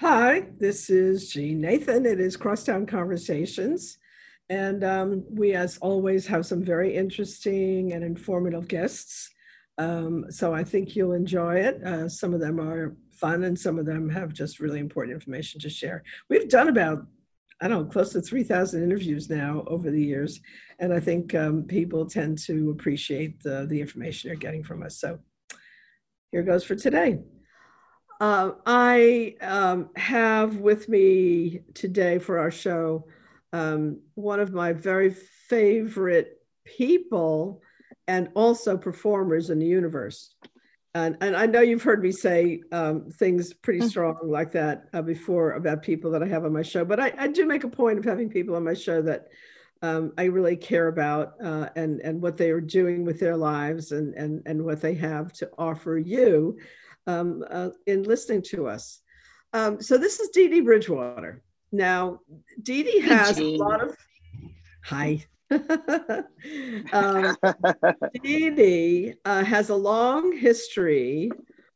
Hi, this is Jeanne Nathan. It is Crosstown Conversations. And um, we, as always, have some very interesting and informative guests. Um, so I think you'll enjoy it. Uh, some of them are fun, and some of them have just really important information to share. We've done about, I don't know, close to 3,000 interviews now over the years. And I think um, people tend to appreciate the, the information they're getting from us. So here goes for today. Uh, I um, have with me today for our show um, one of my very favorite people and also performers in the universe. And, and I know you've heard me say um, things pretty mm. strong like that uh, before about people that I have on my show, but I, I, do make a point of having people on my show that um, I really care about uh, and, and what they are doing with their lives and, and, and what they have to offer you um, uh, in listening to us. Um, so this is Dee Dee Bridgewater. Now, Dee Dee has a lot of hi. um, Dee Dee uh, has a long history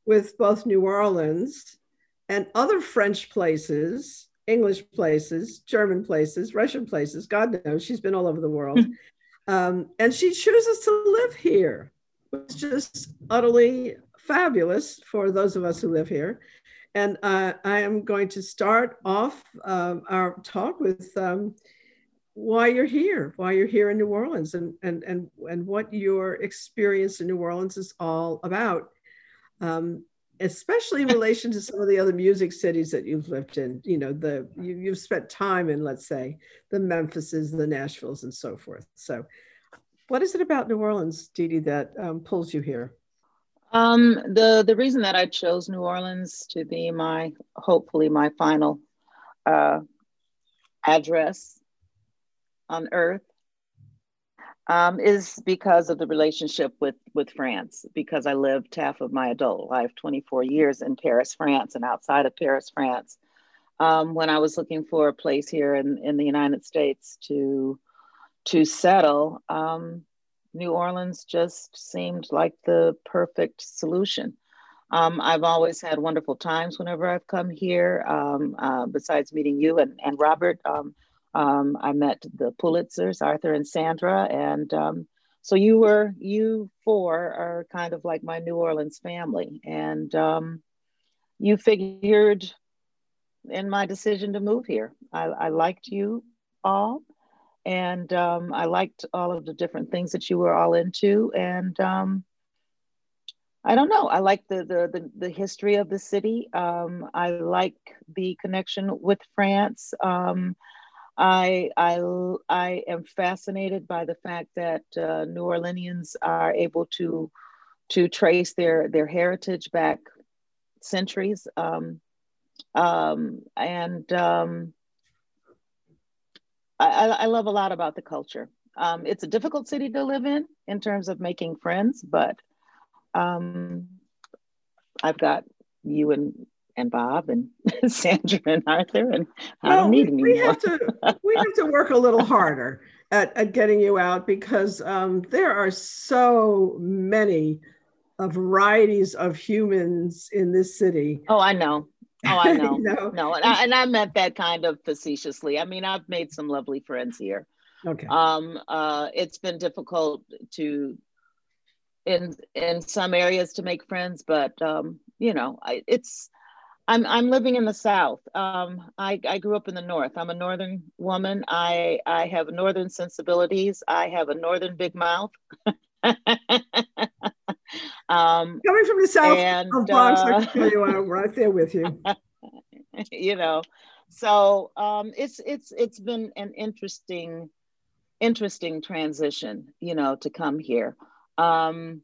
with both New Orleans and other French places, English places, German places, Russian places. God knows she's been all over the world. um, and she chooses to live here, It's just utterly fabulous for those of us who live here. And uh, I am going to start off um, our talk with um, why you're here, why you're here in New Orleans, and, and, and, and what your experience in New Orleans is all about, um, especially in relation to some of the other music cities that you've lived in. You know, the you, you've spent time in, let's say, the Memphises, the Nashvilles, and so forth. So, what is it about New Orleans, Dee Dee, that um, pulls you here? Um, the the reason that I chose New Orleans to be my hopefully my final uh, address on Earth um, is because of the relationship with with France. Because I lived half of my adult life, 24 years in Paris, France, and outside of Paris, France. Um, when I was looking for a place here in, in the United States to to settle, um, New Orleans just seemed like the perfect solution. Um, I've always had wonderful times whenever I've come here. Um, uh, besides meeting you and, and Robert, um, um I met the Pulitzers, Arthur and Sandra, and um, so you were you four are kind of like my New Orleans family, and um, you figured in my decision to move here. I, I liked you all, and um, I liked all of the different things that you were all into. And um, I don't know. I like the, the the the, history of the city. Um, I like the connection with France. Um, I I I am fascinated by the fact that uh, New Orleanians are able to to trace their their heritage back centuries. Um, um, and I, I love a lot about the culture. Um, it's a difficult city to live in in terms of making friends, but um, I've got you and and Bob and Sandra and Arthur, and I well, don't need anymore. We have to we have to work a little harder at, at getting you out because um, there are so many uh, varieties of humans in this city. Oh, I know. Oh, I know. know? No, and I, and I meant that kind of facetiously. I mean, I've made some lovely friends here. Okay. Um, uh, it's been difficult to, in in some areas, to make friends, but um, you know, I, it's. I'm I'm living in the South. Um, I I grew up in the North. I'm a Northern woman. I I have Northern sensibilities. I have a Northern big mouth. um, Coming from the south and, of Bronx, uh, I can tell you I'm right there with you. you know, so um, it's it's it's been an interesting interesting transition, you know, to come here. Um,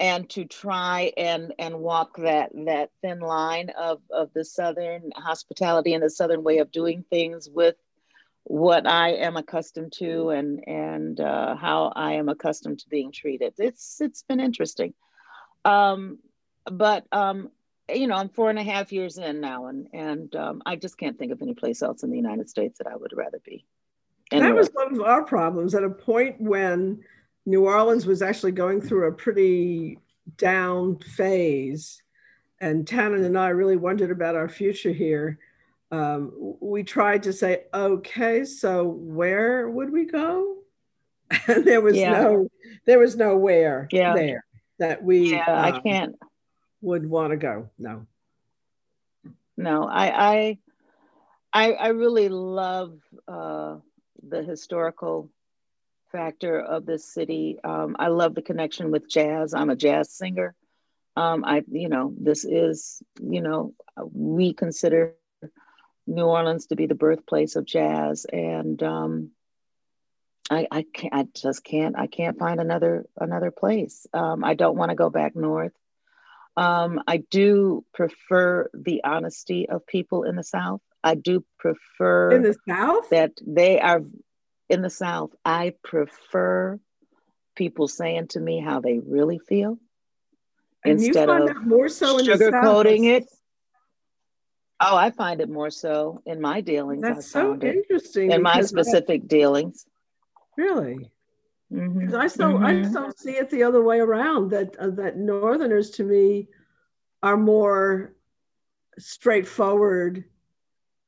and to try and and walk that that thin line of of the southern hospitality and the southern way of doing things with what I am accustomed to and and uh, how I am accustomed to being treated. It's it's been interesting, um, but um, you know I'm four and a half years in now, and and um, I just can't think of any place else in the United States that I would rather be. Anyway. That was one of our problems at a point when New Orleans was actually going through a pretty down phase and Tannen and I really wondered about our future here, um, we tried to say, okay, so where would we go? And there was yeah. no, there was no where yeah. there that we. Yeah, um, I can't. Would want to go? No. No, I, I, I, I really love uh, the historical factor of this city. Um, I love the connection with jazz. I'm a jazz singer. Um, I, you know, this is, you know, we consider New Orleans to be the birthplace of jazz, and um, I, I can't, I just can't, I can't find another another place. Um, I don't want to go back north. Um, I do prefer the honesty of people in the South. I do prefer in the South that they are in the South. I prefer people saying to me how they really feel and instead of more so sugarcoating it. Oh, I find it more so in my dealings. That's so interesting. In my specific I, dealings. Really? Mm-hmm. I still mm-hmm. I still see it the other way around. That uh, that Northerners to me are more straightforward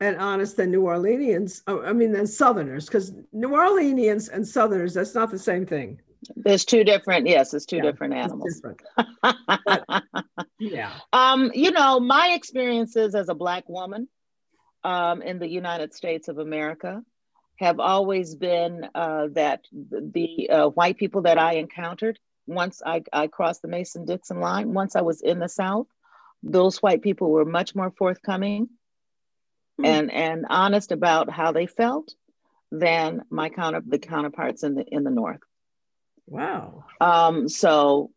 and honest than New Orleanians. Oh, I mean, than Southerners, because New Orleanians and Southerners that's not the same thing. There's two different, yes, it's two yeah, different animals. Different. but, yeah. Um, you know, my experiences as a Black woman um, in the United States of America have always been uh, that the uh, white people that I encountered once I, I crossed the Mason Dixon line, once I was in the South, those white people were much more forthcoming mm. and, and honest about how they felt than my counter the counterparts in the in the North. Wow. Um, so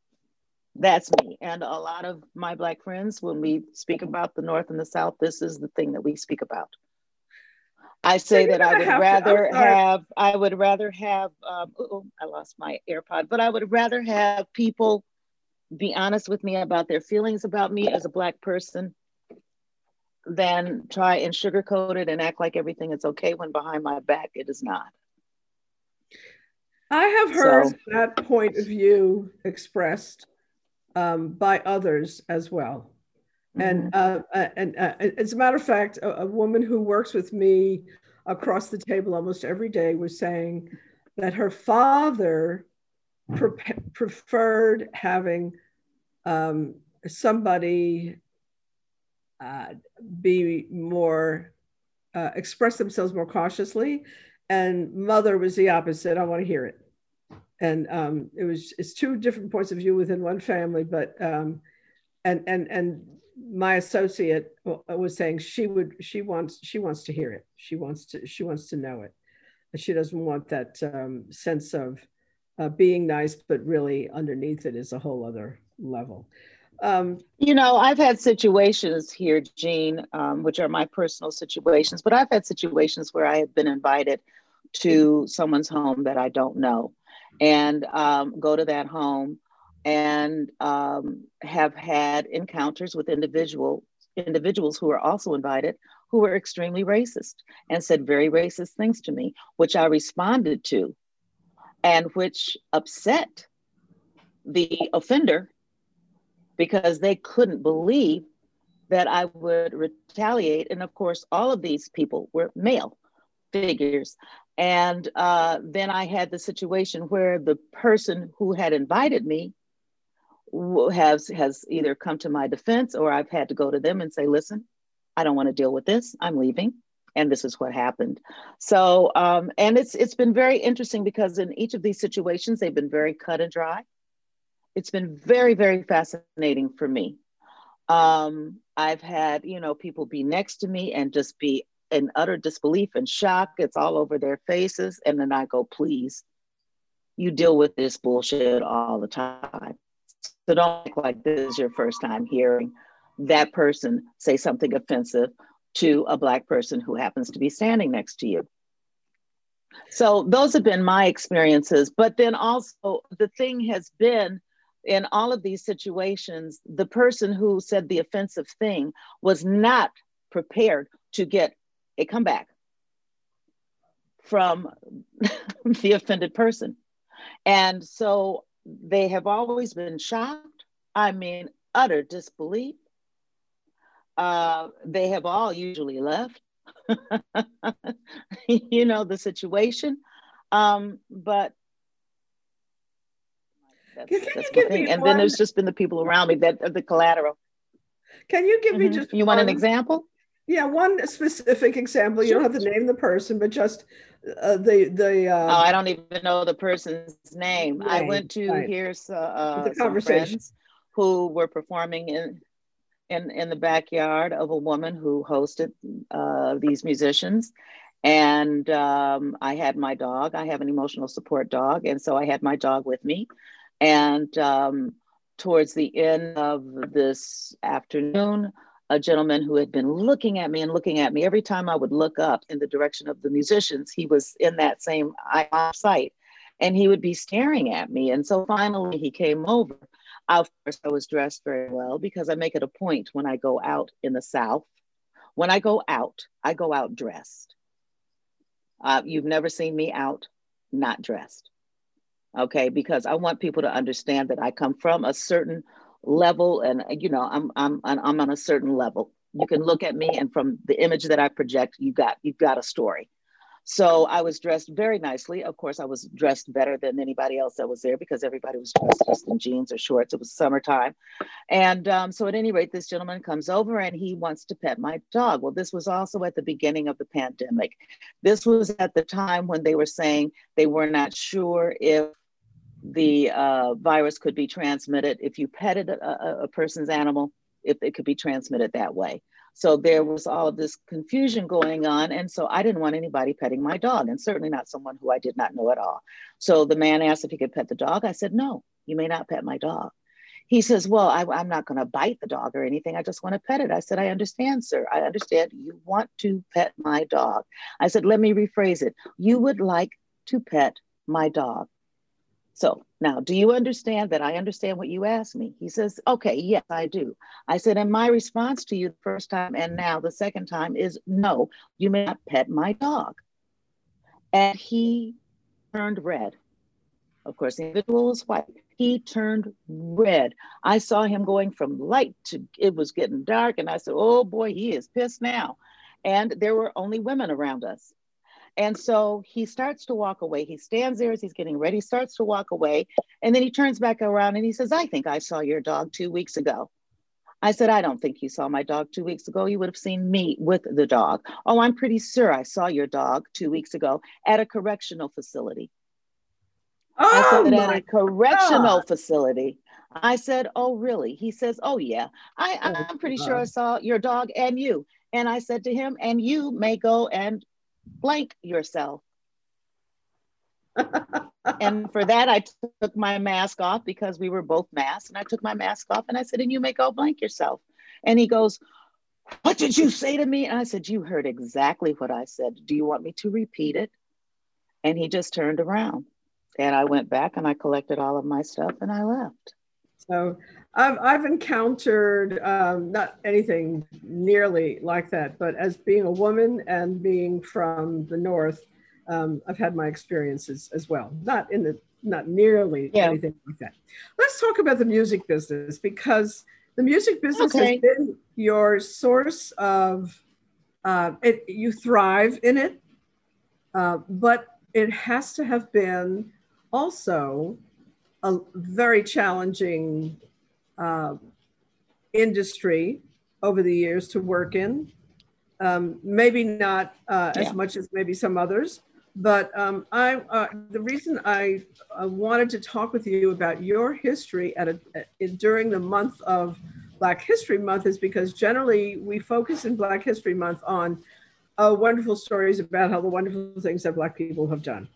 that's me. And a lot of my Black friends, when we speak about the North and the South, this is the thing that we speak about. I say so that I would rather to, have, I would rather have, um, oh, I lost my AirPod, but I would rather have people be honest with me about their feelings about me as a Black person than try and sugarcoat it and act like everything is okay when behind my back it is not. I have heard so, that point of view expressed um, by others as well. Mm-hmm. And uh, uh, and uh, as a matter of fact, a, a, woman who works with me across the table almost every day was saying that her father pre- preferred having um, somebody uh, be more uh, express themselves more cautiously and mother was the opposite. I want to hear it. And um, it was it's two different points of view within one family, but um, and and and my associate was saying she would she wants she wants to hear it. She wants to she wants to know it. She doesn't want that um, sense of uh, being nice, but really underneath it is a whole other level. Um, you know, I've had situations here, Jeanne, um, which are my personal situations, but I've had situations where I have been invited to someone's home that I don't know and um, go to that home and um, have had encounters with individual individuals who are also invited who were extremely racist and said very racist things to me which i responded to and which upset the offender because they couldn't believe that i would retaliate and of course all of these people were male figures and uh, then I had the situation where the person who had invited me has has either come to my defense or I've had to go to them and say, "Listen, I don't want to deal with this. I'm leaving." And this is what happened. So, um, and it's it's been very interesting because in each of these situations, they've been very cut and dry. It's been very very fascinating for me. Um, I've had you know people be next to me and just be in utter disbelief and shock. It's all over their faces. And then I go, please, you deal with this bullshit all the time. So don't act like this is your first time hearing that person say something offensive to a Black person who happens to be standing next to you. So those have been my experiences. But then also, the thing has been in all of these situations, the person who said the offensive thing was not prepared to get a comeback from the offended person. And so they have always been shocked. I mean, utter disbelief. Uh, they have all usually left. you know the situation, um, but that's, that's the thing. And one... then there's just been the people around me that are the collateral. Can you give mm-hmm. me just? You want an example? Yeah, one specific example. You don't have to name the person, but just uh, the the. Uh, oh, I don't even know the person's name. name. I went to right. hear uh, the some friends who were performing in in in the backyard of a woman who hosted uh, these musicians, and um, I had my dog. I have an emotional support dog, and so I had my dog with me, and um, towards the end of this afternoon a gentleman who had been looking at me and looking at me every time I would look up in the direction of the musicians. He was in that same sight and he would be staring at me. And so finally he came over. Of course, I was dressed very well because I make it a point when I go out in the South. When I go out, I go out dressed. Uh, you've never seen me out not dressed. Okay, because I want people to understand that I come from a certain level and you know i'm i'm i'm on a certain level. You can look at me and from the image that i project you got you've got a story. So i was dressed very nicely. Of course i was dressed better than anybody else that was there because everybody was dressed just in jeans or shorts. It was summertime. And um, so at any rate this gentleman comes over and he wants to pet my dog. Well this was also at the beginning of the pandemic. This was at the time when they were saying they were not sure if the uh, virus could be transmitted if you petted a, a, person's animal, if it could be transmitted that way. So there was all of this confusion going on. And so I didn't want anybody petting my dog, and certainly not someone who I did not know at all. So the man asked if he could pet the dog. I said, No, you may not pet my dog. He says, Well, I, am not going to bite the dog or anything. I just want to pet it. I said, I understand, sir. I understand you want to pet my dog. I said, Let me rephrase it. You would like to pet my dog. So now, do you understand that I understand what you asked me? He says, okay, yes, I do. I said, and my response to you the first time and now the second time is no, you may not pet my dog. And he turned red. Of course, the individual was white. He turned red. I saw him going from light to it was getting dark. And I said, oh boy, he is pissed now. And there were only women around us. And so he starts to walk away. He stands there as he's getting ready, starts to walk away. And then he turns back around and he says, I think I saw your dog two weeks ago. I said, I don't think you saw my dog two weeks ago. You would have seen me with the dog. Oh, I'm pretty sure I saw your dog two weeks ago at a correctional facility. Oh, I said, at a correctional God. facility. I said, Oh, really? He says, Oh, yeah. I, oh, I'm pretty sure I saw your dog and you. And I said to him, And you may go and blank yourself. and for that, I took my mask off because we were both masked. And I took my mask off and I said, and you may go blank yourself. And he goes, What did you say to me? And I said, You heard exactly what I said. Do you want me to repeat it? And he just turned around. And I went back and I collected all of my stuff and I left. So I've, I've encountered um, not anything nearly like that, but as being a woman and being from the North, um, I've had my experiences as well. Not in the, not nearly yeah. anything like that. Let's talk about the music business because the music business okay. has been your source of, uh, it, you thrive in it, uh, but it has to have been also a very challenging uh, industry over the years to work in. Um, maybe not uh, yeah. as much as maybe some others, but um, I uh, the reason I, wanted to talk with you about your history at a, at, during the month of Black History Month is because generally we focus in Black History Month on uh, wonderful stories about how the wonderful things that Black people have done,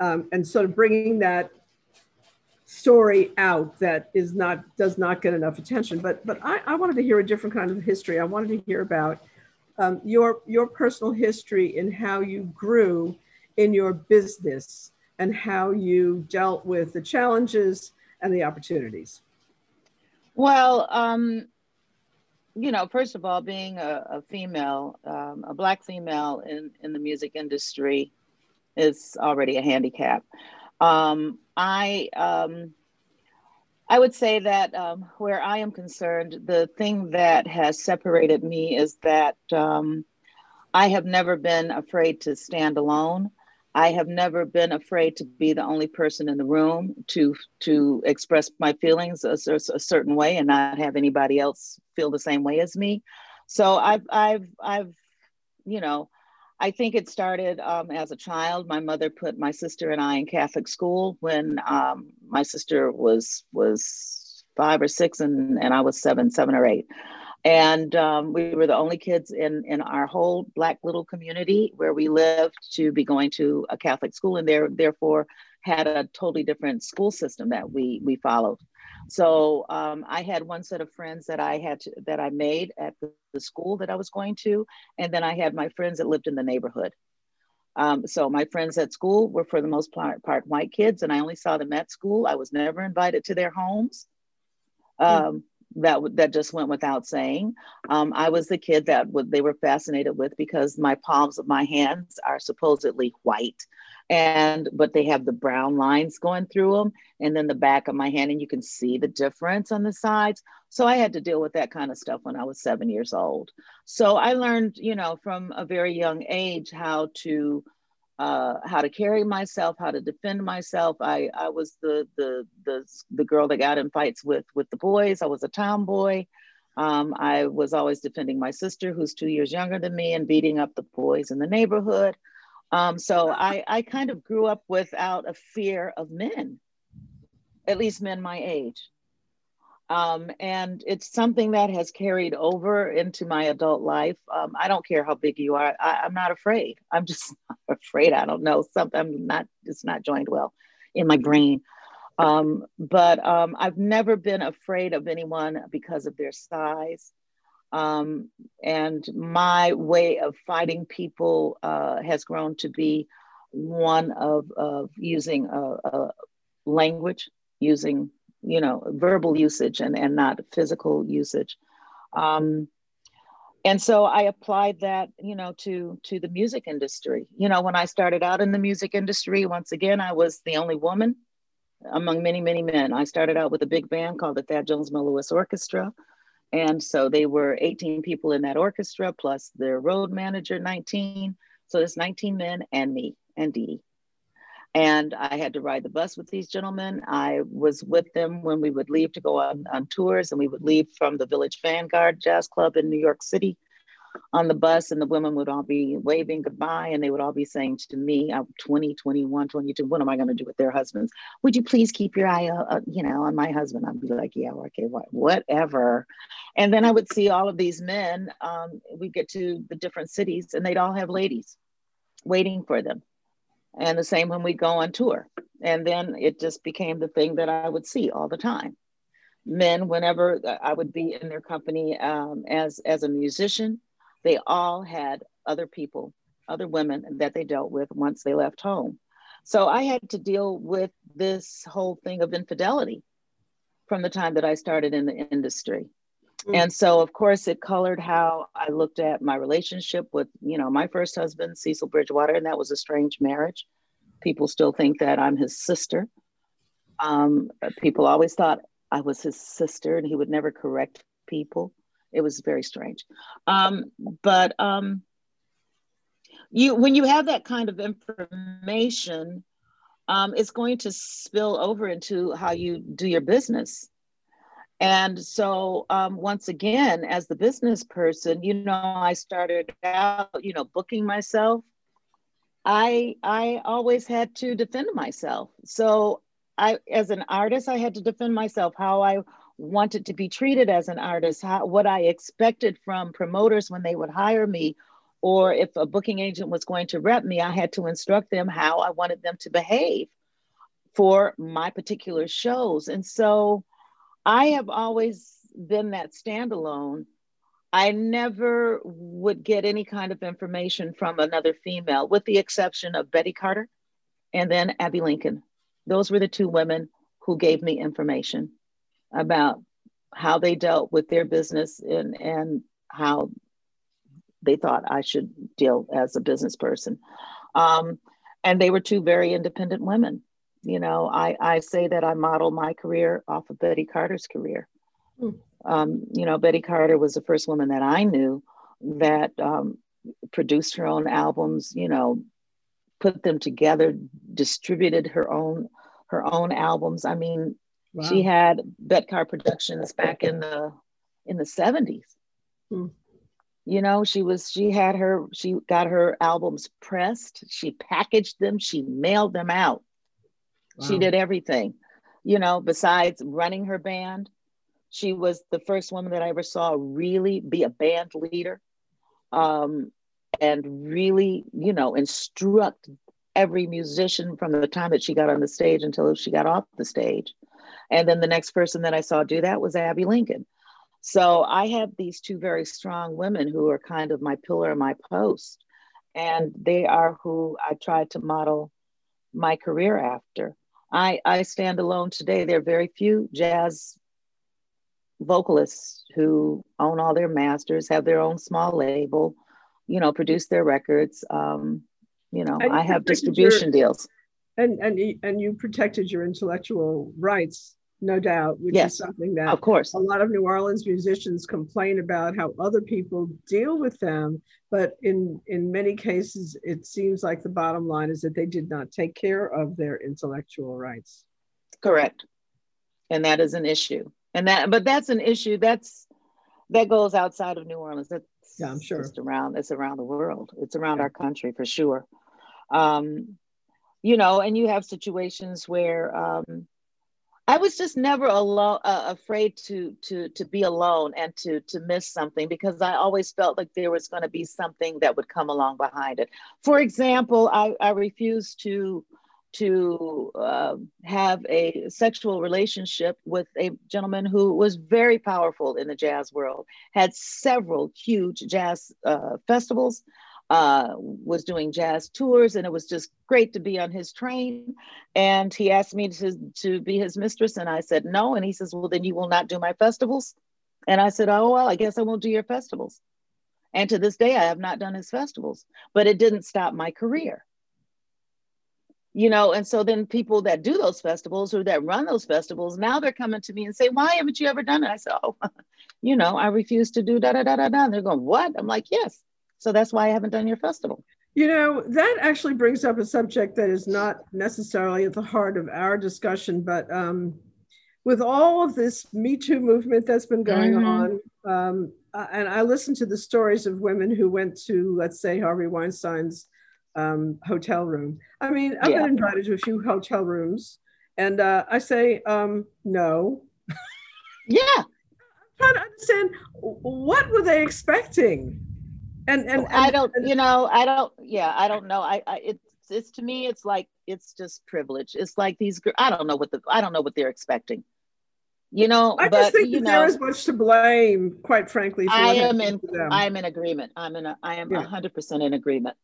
um, and sort of bringing that story out that is not does not get enough attention. But but I, I wanted to hear a different kind of history. I wanted to hear about um, your your personal history and how you grew in your business and how you dealt with the challenges and the opportunities. Well, um, you know, first of all, being a, a female, um, a black female in in the music industry, is already a handicap. Um, I um, I would say that um, where I am concerned, the thing that has separated me is that um, I have never been afraid to stand alone. I have never been afraid to be the only person in the room to to express my feelings a, a, certain way and not have anybody else feel the same way as me. So I've I've I've you know I think it started um, as a child. My mother put my sister and I in Catholic school when um, my sister was was five or six and and I was seven seven or eight and um, we were the only kids in in our whole black little community where we lived to be going to a catholic school and there therefore had a totally different school system that we we followed so um, i had one set of friends that i had to, that i made at the, the, school that i was going to and then i had my friends that lived in the neighborhood. Um, so my friends at school were for the most part, part white kids and i only saw them at school. I was never invited to their homes. Um, that that just went without saying. Um, I was the kid that w- they were fascinated with because my palms of my hands are supposedly white, and but they have the brown lines going through them, and then the back of my hand, and you can see the difference on the sides. So I had to deal with that kind of stuff when I was seven years old. So I learned, you know, from a very young age how to uh, how to carry myself, how to defend myself. I, I was the, the, the, the girl that got in fights with, with the boys. I was a tomboy. Um, I was always defending my sister, who's two years younger than me, and beating up the boys in the neighborhood. Um, so I, I kind of grew up without a fear of men, at least men my age. Um, and it's something that has carried over into my adult life. Um, I don't care how big you are. I, am not afraid. I'm just not afraid. I don't know something. I'm not. It's not joined well in my brain. Um, but um, I've never been afraid of anyone because of their size. Um, and my way of fighting people uh, has grown to be one of, of using a, a language, using you know, verbal usage and, and not physical usage. Um, and so I applied that, you know, to to the music industry. You know, when I started out in the music industry, once again, I was the only woman among many, many men. I started out with a big band called the Thad Jones Mel Lewis Orchestra. And so they were 18 people in that orchestra, plus their road manager, 19. So there's 19 men and me and Dee. And I had to ride the bus with these gentlemen. I was with them when we would leave to go on, on tours, and we would leave from the Village Vanguard Jazz Club in New York City on the bus, and the women would all be waving goodbye, and they would all be saying to me, I'm 20, 21, 22, what am I going to do with their husbands? Would you please keep your eye, uh, you know, on my husband? I'd be like, yeah, okay, what, whatever. And then I would see all of these men. Um, we get to the different cities, and they'd all have ladies waiting for them and the same when we go on tour. And then it just became the thing that I would see all the time. Men, whenever I would be in their company um, as, as a musician, they all had other people, other women that they dealt with once they left home. So I had to deal with this whole thing of infidelity from the time that I started in the industry. Mm. And so, of course, it colored how I looked at my relationship with, you know, my first husband, Cecil Bridgewater, and that was a strange marriage. People still think that I'm his sister. Um, people always thought I was his sister, and he would never correct people. It was very strange. Um, but um, you, when you have that kind of information, um, it's going to spill over into how you do your business and so, um, once again, as the business person, you know, I started out, you know, booking myself. I I always had to defend myself. So I, as an artist, I had to defend myself. How I wanted to be treated as an artist, how, what I expected from promoters when they would hire me, or if a booking agent was going to rep me, I had to instruct them how I wanted them to behave for my particular shows. And so I have always been that standalone. I never would get any kind of information from another female, with the exception of Betty Carter and then Abbey Lincoln. Those were the two women who gave me information about how they dealt with their business and, and how they thought I should deal as a business person. Um, and they were two very independent women. you know, I, I say that I model my career off of Betty Carter's career. Mm. Um, you know, Betty Carter was the first woman that I knew that um, produced her own albums, you know, put them together, distributed her own her own albums. I mean, wow. she had Betcar Productions back in the in the 70s. Hmm. You know, she was she had her she got her albums pressed, she packaged them, she mailed them out. Wow. She did everything. You know, besides running her band, she was the first woman that I ever saw really be a band leader. Um, and really, you know, instruct every musician from the time that she got on the stage until she got off the stage. And then the next person that I saw do that was Abbey Lincoln. So I have these two very strong women who are kind of my pillar and my post. And they are who I tried to model my career after. I, I stand alone today. There are very few jazz vocalists who own all their masters, have their own small label, you know, produce their records. Um, you know, I have distribution your, deals. And and and you protected your intellectual rights, no doubt, which yes, is something that of course a lot of New Orleans musicians complain about how other people deal with them. But in in many cases, it seems like the bottom line is that they did not take care of their intellectual rights. Correct. And that is an issue. And that but that's an issue that's that goes outside of New Orleans. That's yeah, I'm sure. Just around, it's around the world. It's around yeah. our country for sure. Um, you know, and you have situations where um, I was just never alone, uh, afraid to to to be alone and to to miss something because I always felt like there was going to be something that would come along behind it. For example, I I refused to to uh, have a sexual relationship with a gentleman who was very powerful in the jazz world, had several huge jazz uh, festivals, uh, was doing jazz tours, and it was just great to be on his train. And he asked me to, to be his mistress, and I said no. And he says, Well, then you will not do my festivals. And I said, Oh, well, I guess I won't do your festivals. And to this day, I have not done his festivals, but it didn't stop my career you know and so then people that do those festivals or that run those festivals now they're coming to me and say why haven't you ever done it i said oh you know i refuse to do da da da da da and they're going what i'm like yes so that's why i haven't done your festival you know that actually brings up a subject that is not necessarily at the heart of our discussion but um, with all of this me too movement that's been going mm-hmm. on um, and i listen to the stories of women who went to let's say harvey weinstein's um, hotel room. I mean, I've yeah. been invited to a few hotel rooms, and uh, I say um, no. yeah, I'm trying to understand what were they expecting, and and, and I don't, and, you know, I don't. Yeah, I don't know. I, I it's it's to me, it's like it's just privilege. It's like these. I don't know what the I don't know what they're expecting. You know, I but, just think you know, there is much to blame, quite frankly. I am in. I am in agreement. I'm in. A, I am hundred yeah. percent in agreement.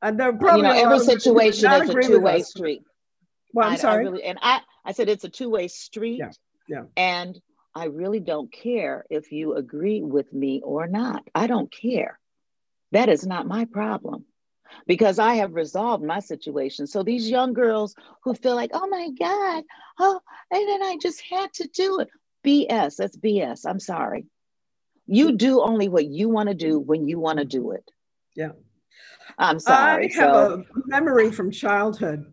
And there probably you know, every situation is a two-way street. Well, I'm I, sorry. I really, and I, I said it's a two-way street. Yeah. Yeah. And I really don't care if you agree with me or not. I don't care. That is not my problem because I have resolved my situation. So these young girls who feel like, oh my God, oh, and then I just had to do it. BS. That's BS. I'm sorry. You do only what you want to do when you want to do it. Yeah. I'm sorry. I have so. a memory from childhood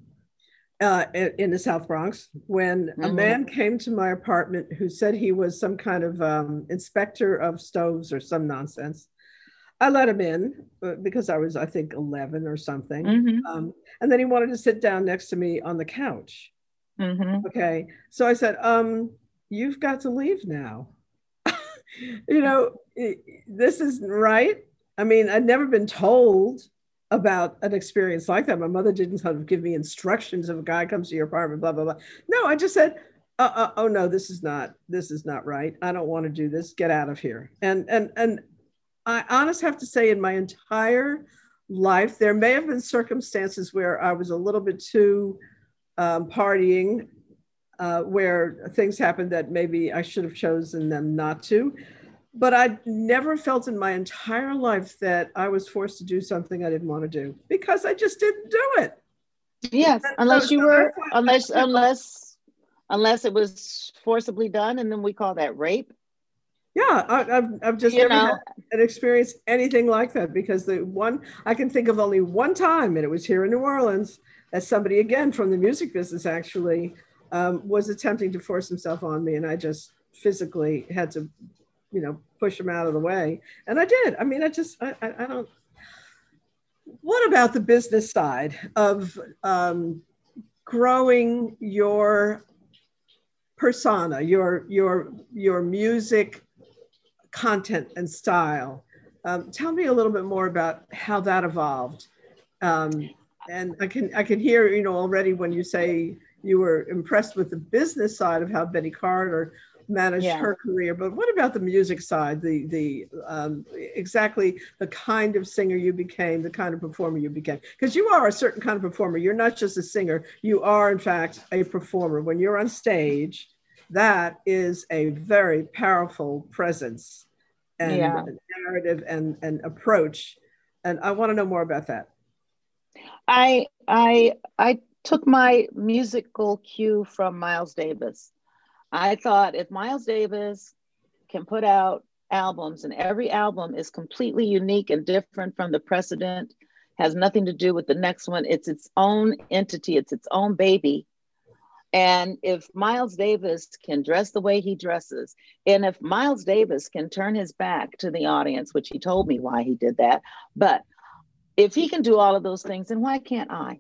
uh, in the South Bronx when mm-hmm. a man came to my apartment who said he was some kind of um, inspector of stoves or some nonsense. I let him in uh, because I was, I think, 11 or something. Mm-hmm. Um, and then he wanted to sit down next to me on the couch. Mm-hmm. Okay. So I said, um, You've got to leave now. you know, this isn't right. I mean, I'd never been told about an experience like that. My mother didn't sort of give me instructions if a guy comes to your apartment, blah, blah, blah. No, I just said, uh, uh, oh no, this is not, this is not right. I don't want to do this. Get out of here. And, and, and I honestly have to say in my entire life, there may have been circumstances where I was a little bit too um, partying, uh, where things happened that maybe I should have chosen them not to but I never felt in my entire life that I was forced to do something I didn't want to do because I just didn't do it. Yes, unless you were, unless, unless, unless it was forcibly done, and then we call that rape. Yeah, I, have I've just you never had experienced anything like that because the one I can think of only one time, and it was here in New Orleans, that somebody again from the music business actually um, was attempting to force himself on me, and I just physically had to, you know, push him out of the way, and I did. I mean, I just I, I, I don't. What about the business side of um, growing your persona, your your your music content and style. Um, tell me a little bit more about how that evolved. Um, and I can I can hear you know already when you say you were impressed with the business side of how Betty Carter managed yeah. her career, but what about the music side? The the um, exactly the kind of singer you became, the kind of performer you became, because you are a certain kind of performer. You're not just a singer; you are in fact a performer. When you're on stage, that is a very powerful presence and yeah. narrative and, and approach. And I want to know more about that. I I I took my musical cue from Miles Davis. I thought if Miles Davis can put out albums and every album is completely unique and different from the precedent, has nothing to do with the next one, it's its own entity, it's its own baby and if Miles Davis can dress the way he dresses, and if Miles Davis can turn his back to the audience, which he told me why he did that, but if he can do all of those things, then why can't I?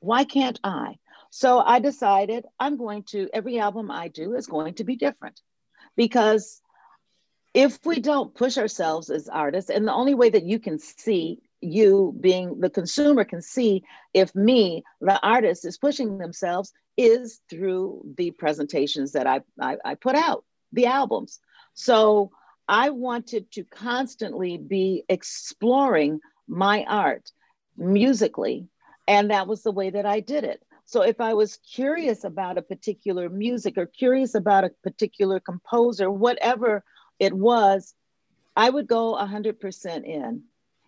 Why can't I? So I decided I'm going to, every album I do is going to be different because if we don't push ourselves as artists, and the only way that you can see you being the consumer can see if me the artist is pushing themselves is through the presentations that I, I, I put out the albums. So i wanted to constantly be exploring my art musically and that was the way that i did it. So if i was curious about a particular music or curious about a particular composer whatever it was i would go 100% in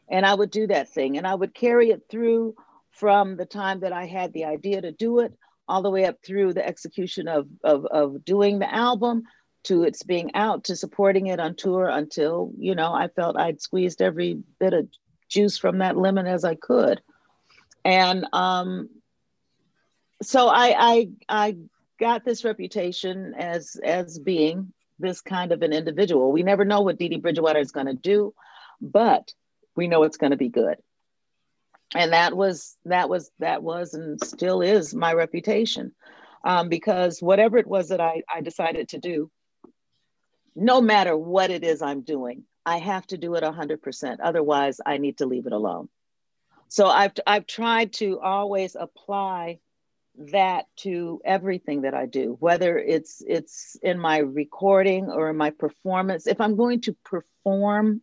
and I would do that thing and I would carry it through from the time that I had the idea to do it all the way up through the execution of, of, of doing the album to its being out to supporting it on tour until, you know, I felt I'd squeezed every bit of juice from that lemon as I could. And um, so I, I, I got this reputation as, as being this kind of an individual. We never know what Dee Dee Bridgewater is going to do, but we know it's going to be good. And that was that was that was and still is my reputation. Um, because whatever it was that I, I decided to do no matter what it is i'm doing i have to do it 100% otherwise i need to leave it alone. So i've, I've tried to always apply that to everything that i do whether it's it's in my recording or in my performance. If i'm going to perform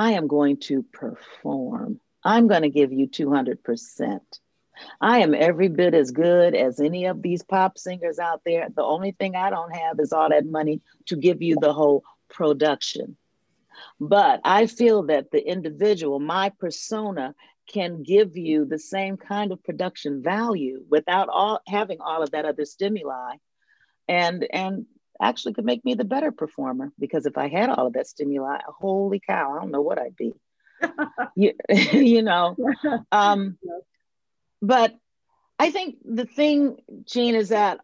I am going to perform. I'm going to give you 200%. I am every bit as good as any of these pop singers out there. The only thing I don't have is all that money to give you the whole production. But I feel that the individual, my persona, can give you the same kind of production value without all having all of that other stimuli. And and actually could make me the better performer because if I had all of that stimuli, holy cow, I don't know what I'd be. you, you know. Um, but I think the thing, Jeanne, is that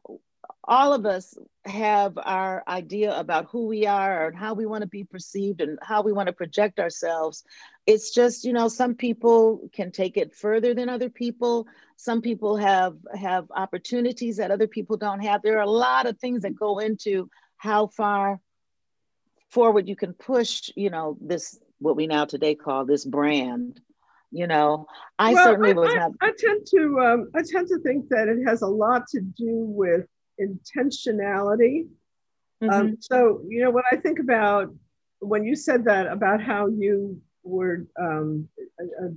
all of us have our idea about who we are and how we want to be perceived and how we want to project ourselves. It's just, you know, some people can take it further than other people. Some people have have opportunities that other people don't have. There are a lot of things that go into how far forward you can push, you know, this what we now today call this brand. You know, I well, certainly was I, not. I tend to um, I tend to think that it has a lot to do with intentionality. Um, mm-hmm. Um, so, you know, when I think about when you said that about how you were um, uh,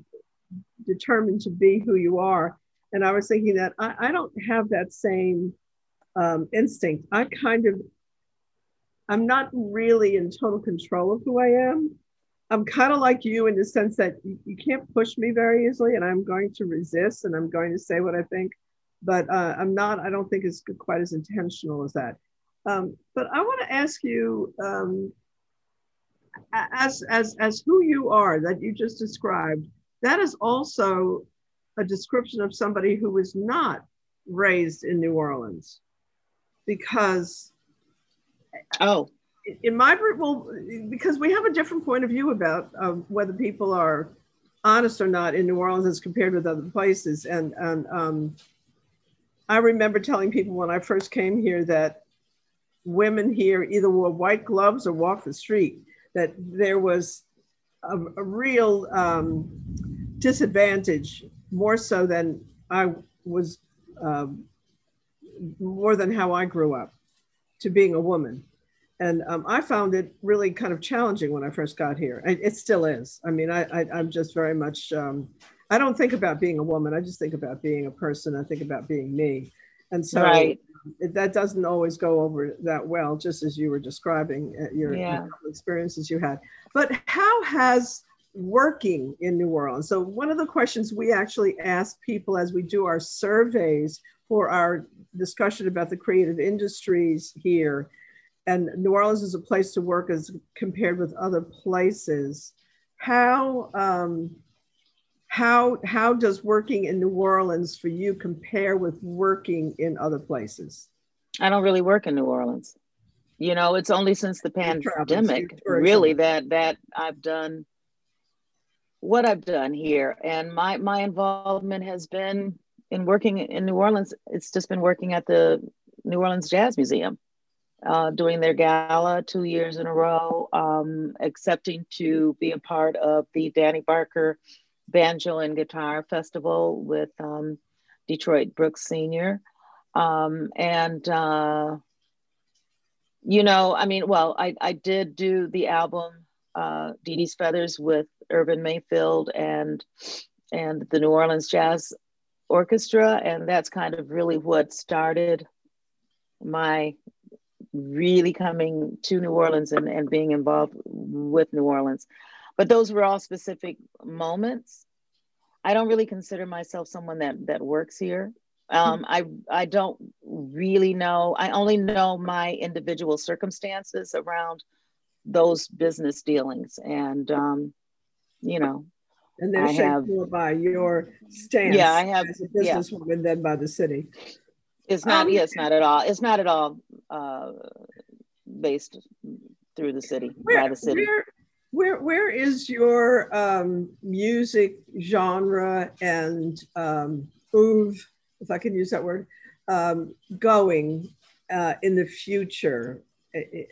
determined to be who you are, and I was thinking that I, I don't have that same um, instinct. I kind of, I'm not really in total control of who I am. I'm kind of like you in the sense that you, you, can't push me very easily, and I'm going to resist and I'm going to say what I think. But uh, I'm not. I don't think it's quite as intentional as that. Um, but I want to ask you, um, as as as who you are that you just described. That is also a description of somebody who was not raised in New Orleans, because oh in my well because we have a different point of view about um, whether people are honest or not in new orleans as compared with other places and and um, i remember telling people when i first came here that women here either wore white gloves or walked the street that there was a, a real um, disadvantage more so than i was um, more than how i grew up to being a woman and um, I found it really kind of challenging when I first got here. It, it still is. I mean, I, I am just very much. Um, I don't think about being a woman. I just think about being a person. I think about being me, and so right. it, that doesn't always go over that well. Just as you were describing uh, your, yeah. experiences you had. But how has working in New Orleans? So one of the questions we actually ask people as we do our surveys for our discussion about the creative industries here and New Orleans is a place to work as compared with other places. How um, how how does working in New Orleans for you compare with working in other places? I don't really work in New Orleans. You know, it's only since the pandemic really that that I've done what I've done here, and my my involvement has been in working in New Orleans. It's just been working at the New Orleans Jazz Museum uh, doing their gala two years in a row, um, accepting to be a part of the Danny Barker Banjo and Guitar Festival with um, Detroit Brooks Sr. Um, and, uh, you know, I mean, well, I, I did do the album uh, Dee Dee's Feathers with Irvin Mayfield and and the New Orleans Jazz Orchestra, and that's kind of really what started my really coming to New Orleans and, and being involved with New Orleans. But those were all specific moments. I don't really consider myself someone that that works here. Um, I I don't really know. I only know my individual circumstances around those business dealings, and um, you know, and they're shaped more by your stance. Yeah, I have as a businesswoman yeah. than by the city. It's not. Um, yeah, it's not at all. It's not at all uh, based through the city where, by the city. Where, where, where is your um, music genre and um, oeuvre, if I can use that word, um, going uh, in the future?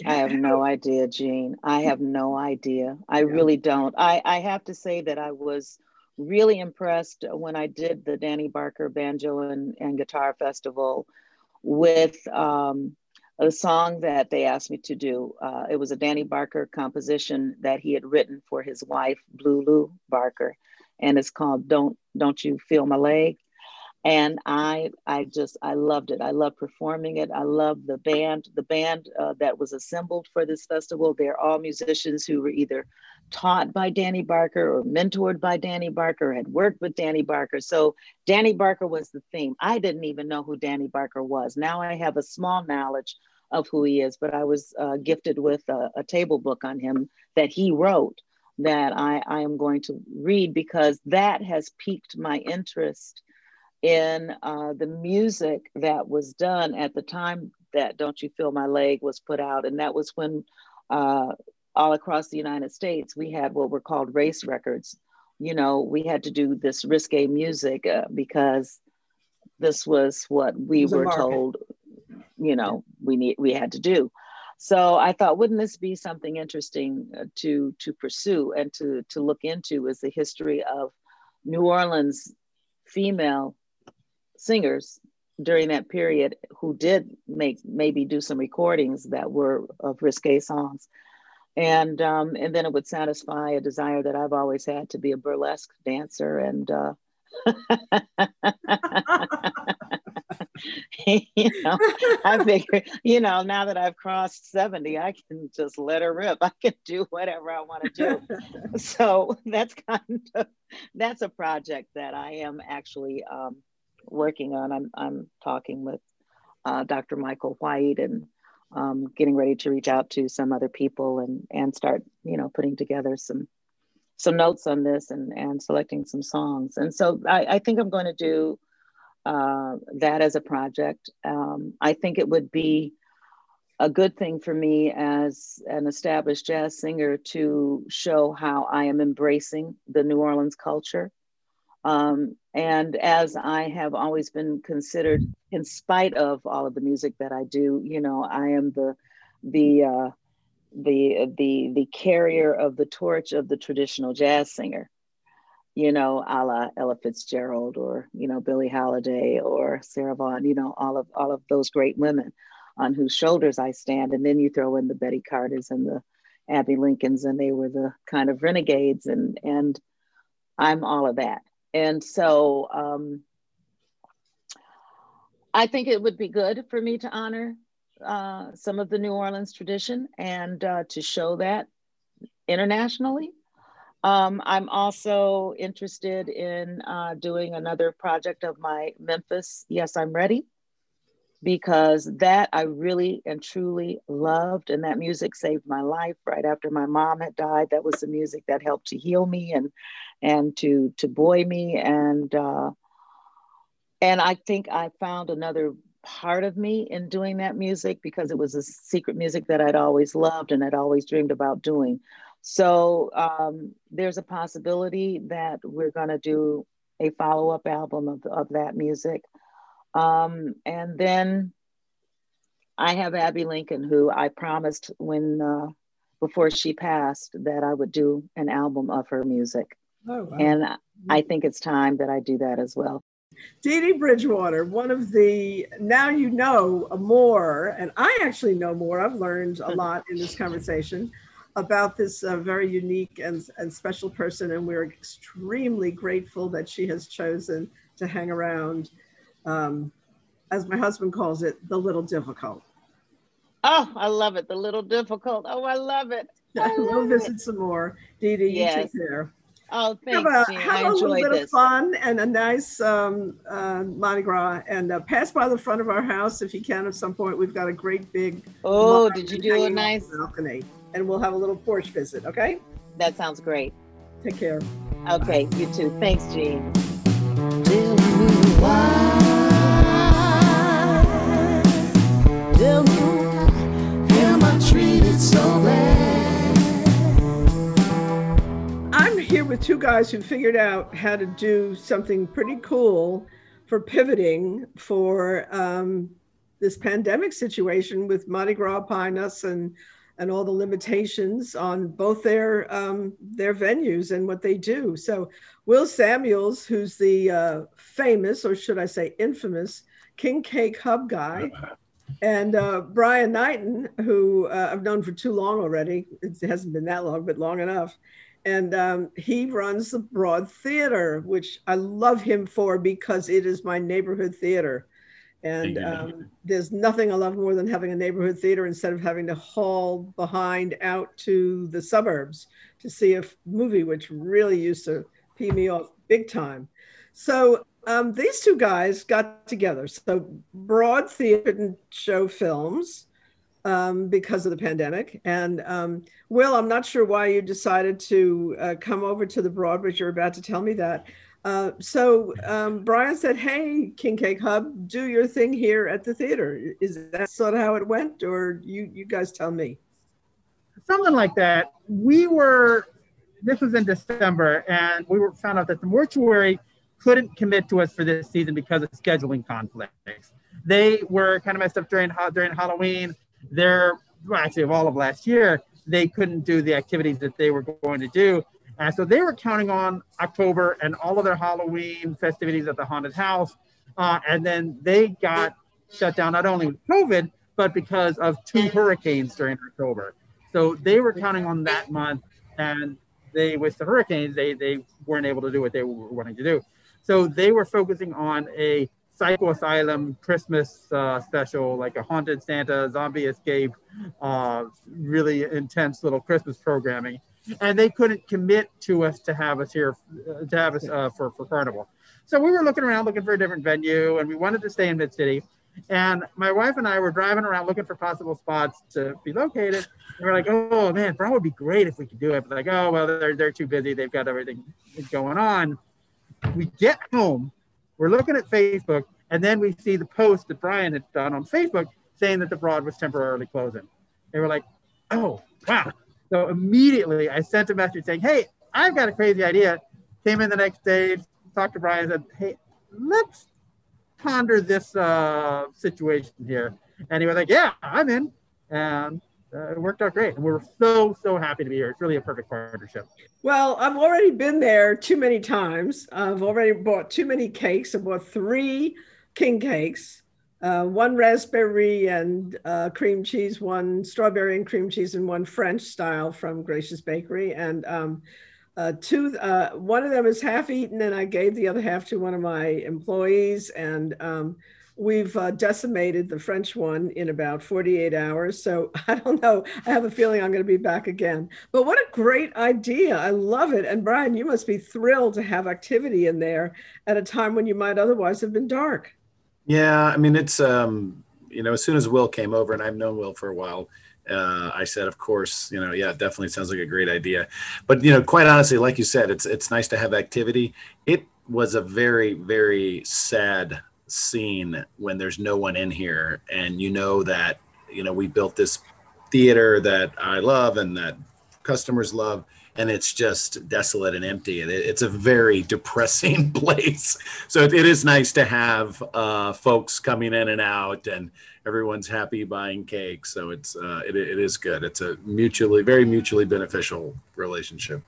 I have no idea, Jeanne. I have no idea. I yeah. really don't. I, I have to say that I was really impressed when I did the Danny Barker Banjo and, and Guitar Festival with um, a song that they asked me to do. Uh, it was a Danny Barker composition that he had written for his wife, Blue Lu Barker, and it's called "Don't Don't You Feel My Leg." And I, I just, I loved it. I love performing it. I love the band. The band uh, that was assembled for this festival. They're all musicians who were either taught by Danny Barker or mentored by Danny Barker, had worked with Danny Barker. So Danny Barker was the theme. I didn't even know who Danny Barker was. Now I have a small knowledge of who he is, but I was uh, gifted with a, a, table book on him that he wrote that I, I am going to read because that has piqued my interest in uh, the music that was done at the time that Don't You Feel My Leg was put out. And that was when uh, all across the United States, we had what were called race records. You know, we had to do this risque music uh, because this was what we was were told, you know, we need we had to do. So I thought, wouldn't this be something interesting uh, to to pursue and to to look into? Is the history of New Orleans female singers during that period who did make maybe do some recordings that were of risque songs and um, and then it would satisfy a desire that I've always had to be a burlesque dancer and uh, you know, I figure, you know, now that I've crossed 70, I can just let her rip. I can do whatever I want to do. so that's kind of that's a project that I am actually um, working on. I'm I'm talking with uh, Dr. Michael White and um, getting ready to reach out to some other people and and start, you know, putting together some some notes on this and and selecting some songs. And so I, I think I'm going to do uh, that as a project. Um, I think it would be a good thing for me as an established jazz singer to show how I am embracing the New Orleans culture. Um, and as I have always been considered, in spite of all of the music that I do, you know, I am the the uh, the the the carrier of the torch of the traditional jazz singer you know, a la Ella Fitzgerald or, you know, Billie Holiday or Sarah Vaughan, you know, all of all of those great women on whose shoulders I stand. And then you throw in the Betty Carters and the Abbey Lincolns, and they were the kind of renegades, and and I'm all of that. And so um, I think it would be good for me to honor uh, some of the New Orleans tradition and uh, to show that internationally. Um, I'm also interested in uh, doing another project of my Memphis, Yes, I'm Ready, because that I really and truly loved. And that music saved my life right after my mom had died. That was the music that helped to heal me and and to to buoy me. And uh, and I think I found another part of me in doing that music because it was a secret music that I'd always loved and I'd always dreamed about doing. So um, there's a possibility that we're going to do a follow up album of, of that music. Um, and then I have Abbey Lincoln, who I promised when uh, before she passed that I would do an album of her music. Oh, wow. And I think it's time that I do that as well. Dee Dee Bridgewater, one of the now you know more, and I actually know more. I've learned a lot in this conversation about this uh, very unique and, and special person, and we're extremely grateful that she has chosen to hang around, um, as my husband calls it, the little difficult. Oh, I love it. The little difficult. Oh, I love it. I love we'll visit it. some more. Dee Dee, yes. you take care. Oh, thanks. Have a, have a little bit this. of fun and a nice um, uh, Mardi Gras, and uh, pass by the front of our house if you can. At some point, we've got a great big. Oh, did you do a nice balcony? and we'll have a little porch visit, okay? That sounds great. Take care. Okay, you too. Thanks, Jeanne. I'm here with two guys who figured out how to do something pretty cool for pivoting for um, this pandemic situation with Mardi Gras Pie Nuts and and all the limitations on both their um, their venues and what they do. So Will Samuels, who's the uh, famous, or should I say infamous, King Cake Hub guy, and uh, Brian Knighten, who uh, I've known for too long already. It hasn't been that long, but long enough. And um, he runs the Broad Theater, which I love him for because it is my neighborhood theater. And um, there's nothing I love more than having a neighborhood theater instead of having to haul behind out to the suburbs to see a movie, which really used to pee me off big time. So um, these two guys got together. So Broad Theater didn't show films um, because of the pandemic. And um, Will, I'm not sure why you decided to uh, come over to the Broad, but you're about to tell me that. Uh, so um, Brian said, "Hey, King Cake Hub, do your thing here at the theater." Is that sort of how it went, or you you guys tell me? Something like that. We were. This was in December, and we were found out that the mortuary couldn't commit to us for this season because of scheduling conflicts. They were kind of messed up during during Halloween. They're well, actually of all of last year, they couldn't do the activities that they were going to do and so they were counting on October and all of their Halloween festivities at the haunted house. Uh, and then they got shut down not only with COVID, but because of two hurricanes during October. So they were counting on that month, and they, with the hurricanes, they, they weren't able to do what they were wanting to do. So they were focusing on a Psycho Asylum Christmas uh, special, like a Haunted Santa, Zombie Escape, uh, really intense little Christmas programming. And they couldn't commit to us to have us here, uh, to have us uh, for, for Carnival. So we were looking around looking for a different venue and we wanted to stay in Mid City. And my wife and I were driving around looking for possible spots to be located. And we're like, oh man, Brown would be great if we could do it. But like, oh, well, they're, they're too busy. They've got everything going on. We get home, we're looking at Facebook, and then we see the post that Brian had done on Facebook saying that the Broad was temporarily closing. They were like, oh, wow. So immediately I sent a message saying, hey, I've got a crazy idea. Came in the next day, talked to Brian, said, hey, let's ponder this uh, situation here. And he was like, yeah, I'm in. And uh, it worked out great. And we're so, so happy to be here. It's really a perfect partnership. Well, I've already been there too many times. I've already bought too many cakes. I bought three king cakes, uh, one raspberry and uh, cream cheese, one strawberry and cream cheese, and one French style from Gracious Bakery. And um, uh, two, uh, one of them is half eaten, and I gave the other half to one of my employees. And um, we've uh, decimated the French one in about 48 hours. So I don't know. I have a feeling I'm going to be back again. But what a great idea. I love it. And Brian, you must be thrilled to have activity in there at a time when you might otherwise have been dark. Yeah, I mean, it's um, you know, as soon as Will came over, and I've known Will for a while, uh, I said, of course, you know, yeah, definitely sounds like a great idea. But you know, quite honestly, like you said, it's it's nice to have activity. It was a very very sad scene when there's no one in here, and you know that you know we built this theater that I love and that customers love, and it's just desolate and empty. It's a very depressing place. So it, it is nice to have uh, folks coming in and out, and everyone's happy buying cake. So it's uh, it, it is good. It's a mutually very mutually beneficial relationship.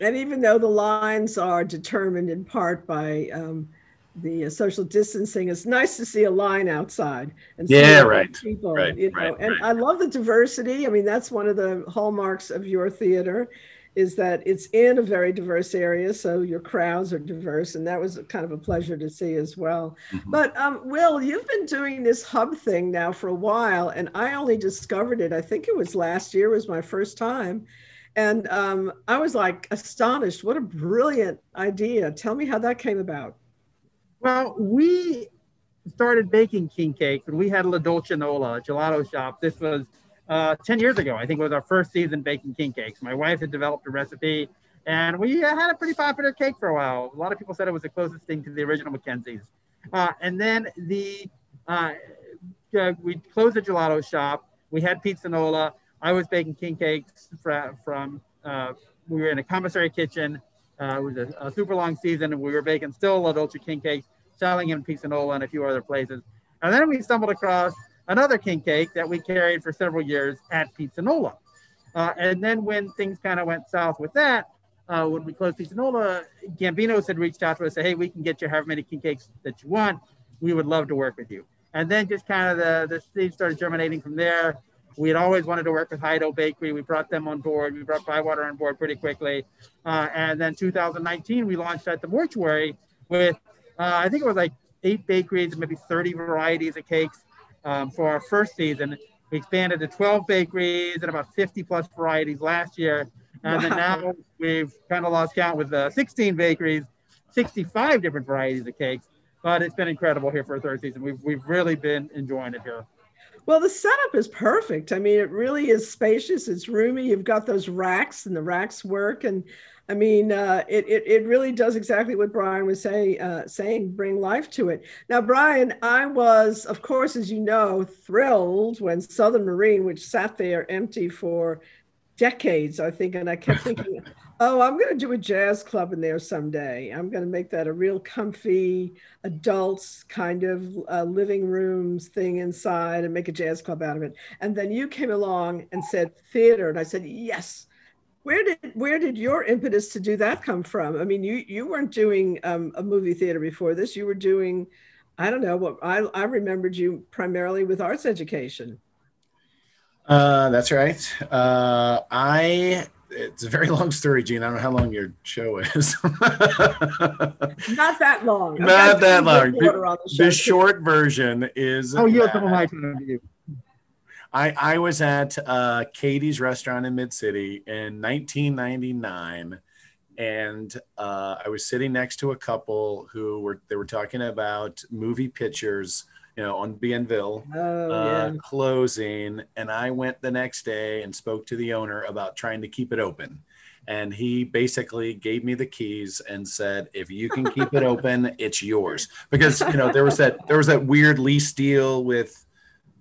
And even though the lines are determined in part by um, the uh, social distancing, it's nice to see a line outside and yeah, right, people. Right, you know, right, and right. I love the diversity. I mean, that's one of the hallmarks of your theater is that it's in a very diverse area, so your crowds are diverse, and that was kind of a pleasure to see as well. Mm-hmm. But um, Will, you've been doing this hub thing now for a while, and I only discovered it. I think it was last year was my first time, and um, I was like astonished. What a brilliant idea! Tell me how that came about. Well, we started baking king cakes, and we had La Dolce Nola, a gelato shop. This was uh, 10 years ago. I think it was our first season baking king cakes. My wife had developed a recipe and we had a pretty popular cake for a while. A lot of people said it was the closest thing to the original McKenzie's. Uh, and then the uh, uh, we closed the gelato shop. We had Pizzanola. I was baking king cakes from, from uh, we were in a commissary kitchen. Uh, it was a, a, super long season, and we were baking still La Dolce king cakes, selling in Pizzanola and a few other places. And then we stumbled across another king cake that we carried for several years at Pizzanola. Uh, and then when things kind of went south with that, uh, when we closed Pizzanola, Gambino's had reached out to us, and said, hey, we can get you however many king cakes that you want. We would love to work with you. And then just kind of the, the seed started germinating from there. We had always wanted to work with Haydel Bakery. We brought them on board. We brought Bywater on board pretty quickly. Uh, and then 2019, we launched at the mortuary with, uh, I think it was like eight bakeries and maybe 30 varieties of cakes um, for our first season. We expanded to 12 bakeries and about 50 plus varieties last year. And wow. then now we've kind of lost count with uh, 16 bakeries, 65 different varieties of cakes. But it's been incredible here for a third season. We've, we've really been enjoying it here. Well, the setup is perfect. I mean, it really is spacious. It's roomy. You've got those racks, and the racks work. And I mean, uh, it, it, it really does exactly what Brian was say, uh, saying, bring life to it. Now, Brian, I was, of course, as you know, thrilled when Southern Marine, which sat there empty for decades, I think, and I kept thinking, oh, I'm going to do a jazz club in there someday. I'm going to make that a real comfy adults kind of uh, living rooms thing inside and make a jazz club out of it. And then you came along and said theater, and I said, yes where did where did your impetus to do that come from? I mean, you you weren't doing um, a movie theater before this. You were doing, I don't know what I I remembered you primarily with arts education. Uh, that's right. Uh, I it's a very long story, Jeanne. I don't know how long your show is. Not that long. I've Not got that long. The the short version is Oh, you have that some of my time you. I, I was at uh, Katie's restaurant in Mid City in 1999, and uh, I was sitting next to a couple who were they were talking about Movie Pitchers, you know, on Bienville Oh, uh, yeah. closing, and I went the next day and spoke to the owner about trying to keep it open. And he basically gave me the keys and said, "If you can keep it open, it's yours." Because you know there was that there was that weird lease deal with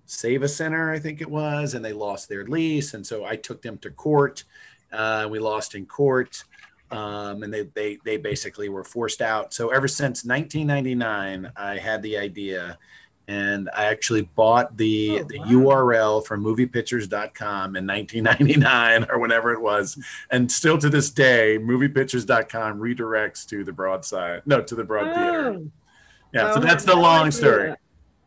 Sav-A-Center, I think it was, and they lost their lease, and so I took them to court. Uh, we lost in court, um, and they they they basically were forced out. So ever since 1999, I had the idea and I actually bought the Oh, the wow. URL from moviepitchers.com in 1999 or whenever it was, and still to this day, moviepitchers.com redirects to the Broadside, no, to the Broad Theater. Oh, Yeah, oh, so that's the no long idea. story.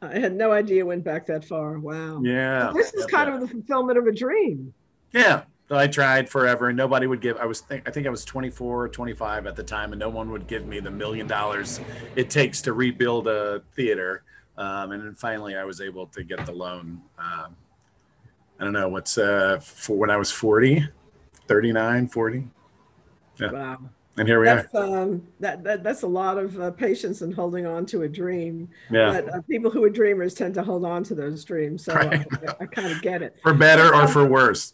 I had no idea it went back that far. Wow. Yeah, This is kind of the fulfillment of a dream. yeah. So I tried forever, and nobody would give. I was, think, I think I was 24 or 25 at the time, and no one would give me the million dollars it takes to rebuild a theater. Um, and then finally, I was able to get the loan. Um, I don't know what's uh, for when I was 40, 39, 40, Yeah. Wow. and here we are. That's, um, that, that, that's a lot of uh, patience and holding on to a dream. Yeah, But uh, people who are dreamers tend to hold on to those dreams. So Right. I, I kind of get it. for better or for worse.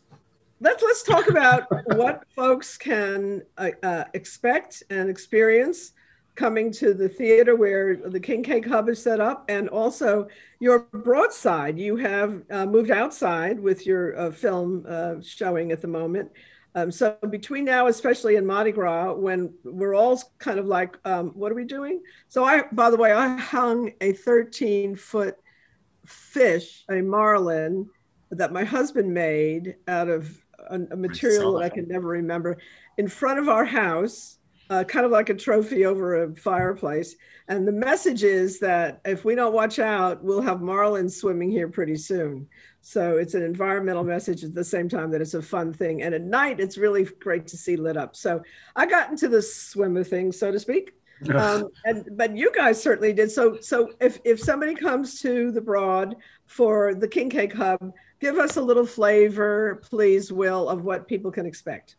Let's let's talk about what folks can uh, uh, expect and experience coming to the theater where the King Cake Hub is set up, and also your broadside. You have uh, moved outside with your uh, film uh, showing at the moment. Um, so between now, especially in Mardi Gras, when we're all kind of like, um, what are we doing? So I, by the way, I hung a 13 foot fish, a marlin, that my husband made out of a, a material that I can never remember in front of our house, uh, kind of like a trophy over a fireplace. And the message is that if we don't watch out, we'll have marlins swimming here pretty soon. So it's an environmental message at the same time that it's a fun thing. And at night, it's really great to see lit up. So I got into the swimmer thing, so to speak. Um, and but you guys certainly did. So so if if somebody comes to the Broad for the King Cake Hub, give us a little flavor, please, Will, of what people can expect.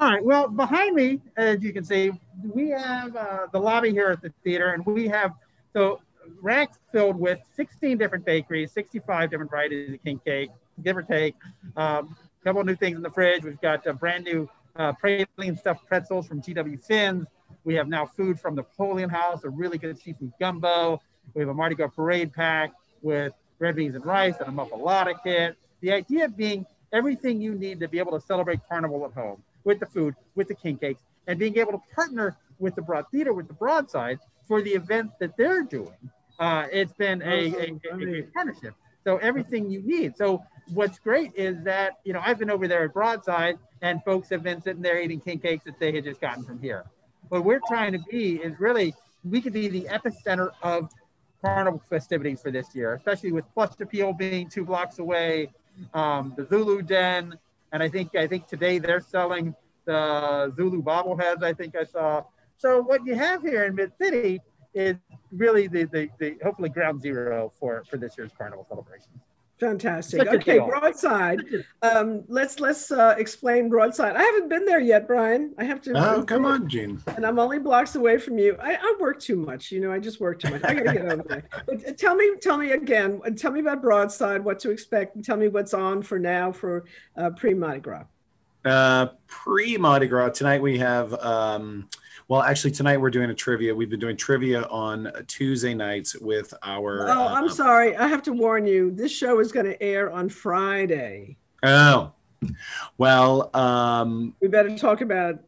All right. Well, behind me, as you can see, we have uh, the lobby here at the theater, and we have so racks filled with 16 different bakeries, 65 different varieties of king cake, give or take. Um, a couple new things in the fridge. We've got brand new uh, praline stuffed pretzels from GW Fins. We have now food from Napoleon House, a really good seafood gumbo. We have a Mardi Gras parade pack with red beans and rice and a muffuletta kit. The idea being everything you need to be able to celebrate Carnival at home with the food, with the king cakes, and being able to partner with the Broad Theater, with the Broadside for the events that they're doing. Uh, it's been a, a, a, a great partnership. So everything you need. So what's great is that, you know, I've been over there at Broadside and folks have been sitting there eating king cakes that they had just gotten from here. What we're trying to be is really, we could be the epicenter of carnival festivities for this year, especially with Plush Appeal being two blocks away, um, the Zulu Den, and I think I think today they're selling the Zulu bobbleheads. I think I saw. So what you have here in Mid City is really the, the, the hopefully ground zero for for this year's carnival celebration. Fantastic. Okay, deal. Broadside. Um, let's let's uh, explain Broadside. I haven't been there yet, Brian. I have to. Oh, come on, Jeanne. And I'm only blocks away from you. I, I work too much. You know, I just work too much. I gotta get over there. But uh, tell me, tell me again. Tell me about Broadside. What to expect? And tell me what's on for now for uh, pre Mardi Gras. Uh, pre Mardi Gras tonight we have. Um, well, actually, tonight we're doing a trivia. We've been doing trivia on Tuesday nights with our. Oh, I'm um, sorry. I have to warn you. This show is going to air on Friday. Oh, well, um, We better talk about.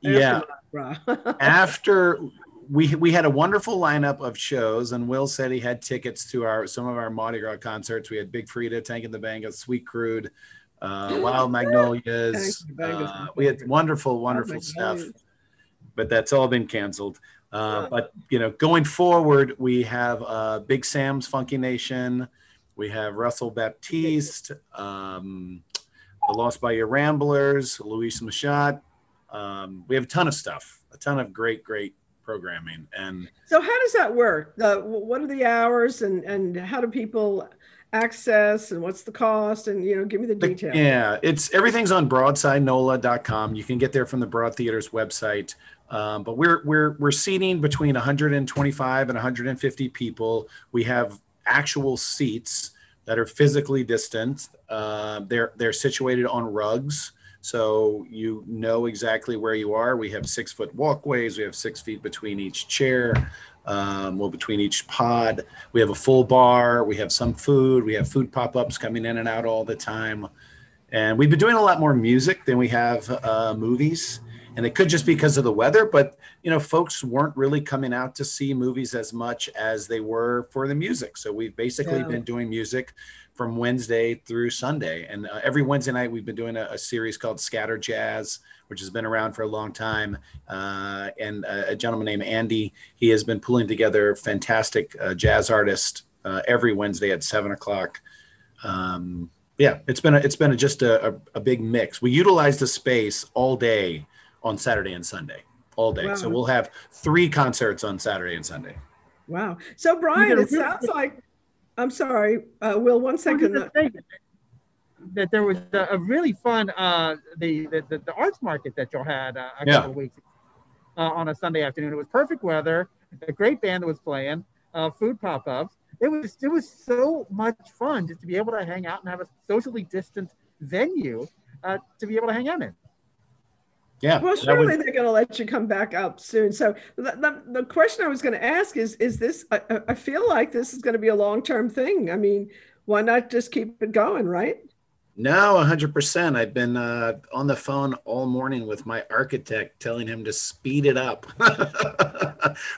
yeah. After we we had a wonderful lineup of shows, and Will said he had tickets to our some of our Mardi Gras concerts. We had Big Freedia, Tank and the Bangas, Sweet Crude, uh, Wild Magnolias. Tank and the Bangas Uh, we had wonderful, wonderful stuff. But that's all been canceled. Uh, Yeah. but you know, going forward, we have uh, Big Sam's Funky Nation, we have Russell Batiste, um, the Lost Bayou Ramblers, Louis Michot. Um, we have a ton of stuff, a ton of great, great programming. And so, how does that work? Uh, what are the hours, and and how do people access, and what's the cost? And you know, give me the details. Yeah, it's everything's on BroadsideNola.com. You can get there from the Broad Theater's website. Um, but we're we're we're seating between 125 and 150 people. We have actual seats that are physically distant. Uh, they're they're situated on rugs, so you know exactly where you are. We have six foot walkways. We have six feet between each chair. Um, well, between each pod, we have a full bar. We have some food. We have food pop ups coming in and out all the time, and we've been doing a lot more music than we have uh, movies and it could just be because of the weather but you know folks weren't really coming out to see movies as much as they were for the music. So we've basically yeah. been doing music from wednesday through sunday. And uh, every wednesday night we've been doing a, a, series called scatter jazz which has been around for a long time. Uh, and a, a, gentleman named andy he has been pulling together fantastic uh, jazz artists uh, every wednesday at seven o'clock. Um, yeah it's been a, it's been a, just a, a big mix. We utilize the space all day on Saturday and Sunday all day. Wow. So we'll have three concerts on Saturday and Sunday. Wow. So Brian, it sounds like I'm sorry, uh, Will. One second. That there was a, really fun uh, the, the, the arts market that y'all had uh, a yeah. couple of weeks uh, on a Sunday afternoon. It was perfect weather, a great band that was playing, uh, food pop ups. It was it was so much fun just to be able to hang out and have a socially distant venue uh, to be able to hang out in. Yeah. Well, surely they're going to let you come back up soon. So the, the, the question I was going to ask is, is this, I, I feel like this is going to be a long-term thing. I mean, why not just keep it going, right? No, 100%. I've been uh, on the phone all morning with my architect telling him to speed it up.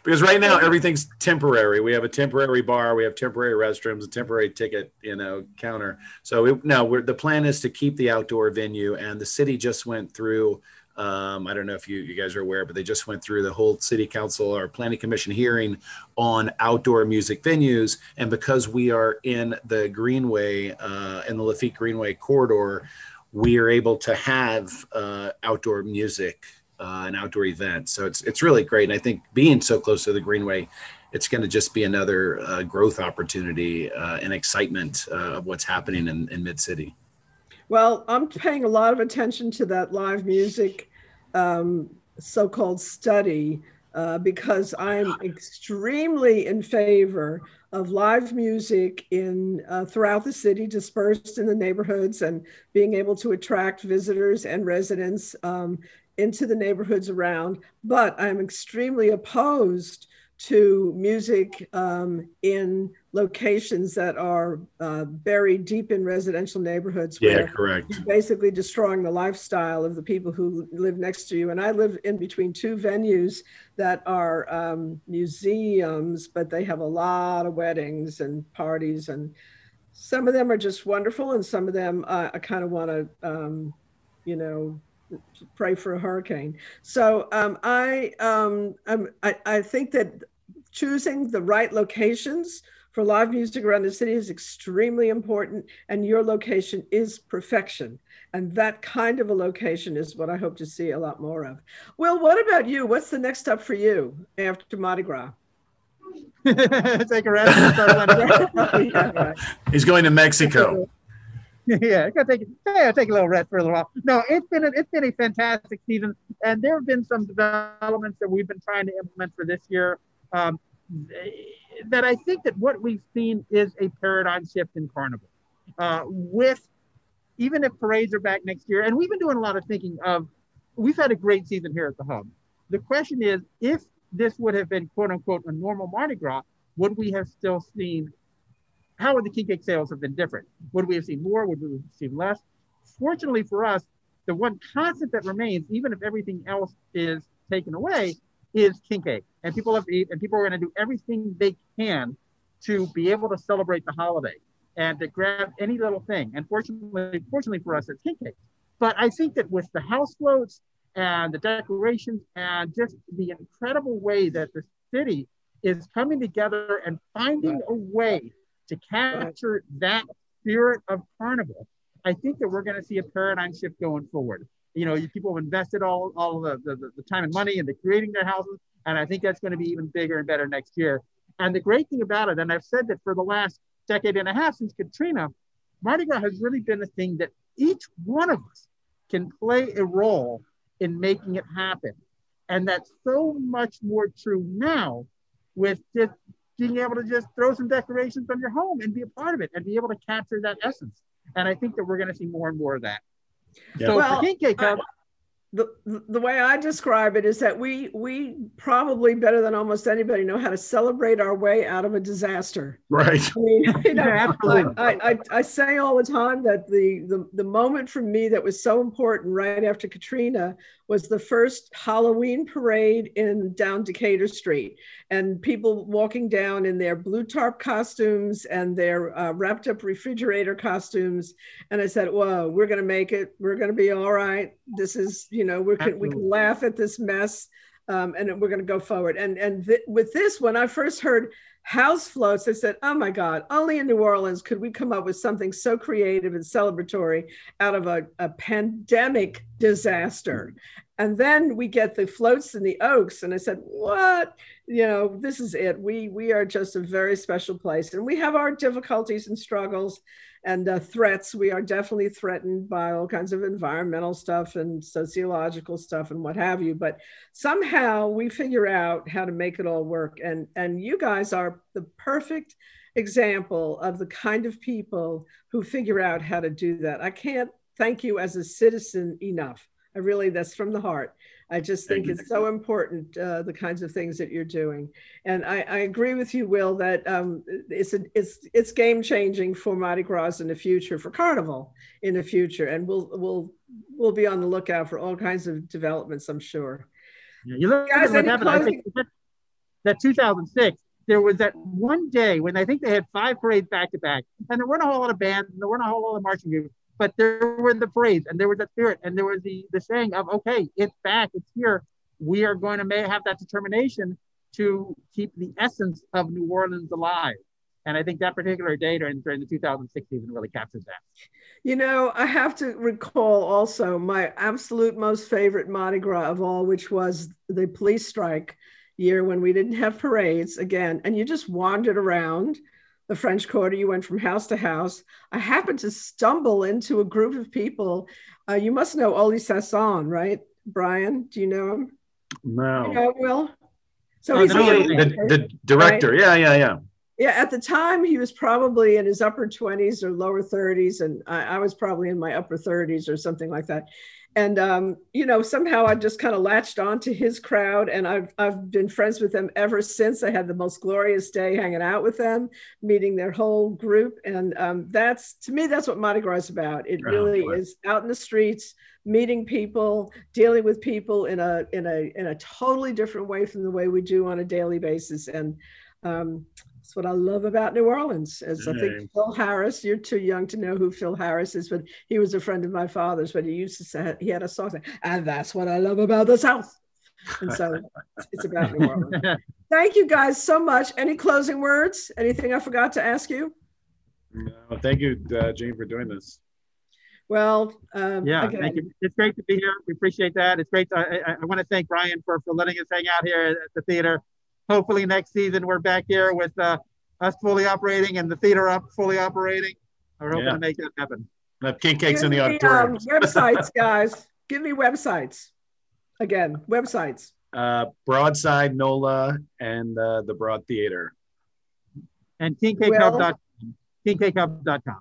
because right now everything's temporary. We have a temporary bar, we have temporary restrooms, a temporary ticket, you know, counter. So it, no, we're, the plan is to keep the outdoor venue and the city just went through um, I don't know if you, you guys are aware, but they just went through the whole city council or planning commission hearing on outdoor music venues. And because we are in the Greenway, uh, in the Lafitte Greenway corridor, we are able to have uh, outdoor music uh, and outdoor events. So it's, it's really great. And I think being so close to the Greenway, it's going to just be another uh, growth opportunity uh, and excitement uh, of what's happening in, in Mid City. Well, I'm paying a lot of attention to that live music um, so called study uh, because I'm extremely in favor of live music in uh, throughout the city, dispersed in the neighborhoods, and being able to attract visitors and residents um, into the neighborhoods around. But I'm extremely opposed to music um, in locations that are uh, buried deep in residential neighborhoods. Yeah, correct. basically destroying the lifestyle of the people who live next to you. And I live in between two venues that are um, museums, but they have a lot of weddings and parties. And some of them are just wonderful, and some of them uh, I kind of want to, um, you know, pray for a hurricane. So um, I, um, I, I think that choosing the right locations for live music around the city is extremely important, and your location is perfection. And that kind of a location is what I hope to see a lot more of. Well, what about you? What's the next step for you after Mardi Gras? Take a rest. yeah, right. He's going to Mexico. yeah, gotta take yeah, take a little rest for a little while. No, it's been a, it's been a fantastic season, and there have been some developments that we've been trying to implement for this year. Um, that I think that what we've seen is a paradigm shift in carnival. Uh, with even if parades are back next year, and we've been doing a lot of thinking of, we've had a great season here at the hub. The question is, if this would have been quote unquote a normal Mardi Gras, would we have still seen how would the king cake sales have been different? Would we have seen more? Would we have seen less? Fortunately for us, the one constant that remains, even if everything else is taken away, is king cake. And people have and people are going to do everything they can to be able to celebrate the holiday and to grab any little thing. And fortunately, fortunately for us, it's king cake. But I think that with the house floats and the decorations and just the incredible way that the city is coming together and finding a way to capture that spirit of carnival. I think that we're going to see a paradigm shift going forward. You know, people have invested all, all the, the, the time and money into creating their houses. And I think that's going to be even bigger and better next year. And the great thing about it, and I've said that for the last decade and a half since Katrina, Mardi Gras has really been a thing that each one of us can play a role in making it happen. And that's so much more true now with just being able to just throw some decorations on your home and be a part of it and be able to capture that essence. And I think that we're going to see more and more of that. Yeah. So well, for King Cake Hub, the, the way I describe it is that we we probably better than almost anybody know how to celebrate our way out of a disaster. Right. I, mean, you know, yeah, absolutely. I, I, I, say all the time that the, the the moment for me that was so important right after Katrina was the first Halloween parade in down Decatur Street, and people walking down in their blue tarp costumes and their uh, wrapped up refrigerator costumes. And I said, "Whoa, we're going to make it. We're going to be all right. This is, you know, we can we can laugh at this mess." Um, and we're going to go forward. And and th- with this, when I first heard house floats, I said, oh my God, only in New Orleans could we come up with something so creative and celebratory out of a, a pandemic disaster. And then we get the floats and the oaks. And I said, what? You know, this is it. We we are just a very special place. And we have our difficulties and struggles and uh, threats. We are definitely threatened by all kinds of environmental stuff and sociological stuff and what have you. But somehow we figure out how to make it all work. And and you guys are the perfect example of the kind of people who figure out how to do that. I can't thank you as a citizen enough. I really, that's from the heart. I just think it's so important uh, the kinds of things that you're doing, and I, I agree with you, Will, that um, it's a, it's it's game changing for Mardi Gras in the future, for Carnival in the future, and we'll we'll we'll be on the lookout for all kinds of developments. I'm sure. Yeah, you look Guys, at what happened. I think that, that 2006 there was that one day when I think they had five parades back to back, and there weren't a whole lot of bands, and there weren't a whole lot of marching groups but there were the parades and there was the spirit and there was the the saying of okay it's back it's here. We are going to may have that determination to keep the essence of new orleans alive. And i think that particular day during, during the 2006 season really captures that. You know i have to recall also my absolute most favorite mardi gras of all which was the police strike year when we didn't have parades again. And you just wandered around the French Quarter. You went from house to house. I happened to stumble into a group of people. Uh, you must know Oli Sasson, right? Brian, do you know him? No. You know Will? So oh, he's the, the, director. Right? Yeah, yeah, yeah. Yeah, at the time he was probably in his upper 20s or lower 30s, and I, I was probably in my upper 30s or something like that and um, you know somehow i just kind of latched on to his crowd and I've, I've been friends with them ever since. I had the most glorious day hanging out with them meeting their whole group and um, that's to me that's what mardi gras is about. It really oh, is out in the streets meeting people dealing with people in a in a in a totally different way from the way we do on a daily basis. And um, that's what I love about New Orleans. As I think Phil Harris, you're too young to know who Phil Harris is, but he was a friend of my father's. But he used to say he had a song, and that's what I love about the South. And so it's about New Orleans. Thank you guys so much. Any closing words? Anything I forgot to ask you? No, thank you, uh, Jane, for doing this. Well, um, yeah, again. thank you. It's great to be here. We appreciate that. It's great. To, I, I, want to thank Brian for, for letting us hang out here at the theater hopefully next season we're back here with uh, us fully operating and the theater up fully operating. We're hoping yeah. to make that happen. Have king cakes Give in the auditorium. Um, websites, guys. Give me websites. Again, websites. Uh, Broadside, NOLA, and uh, the Broad Theater. And kingcakehub.com. Kingcakehub.com.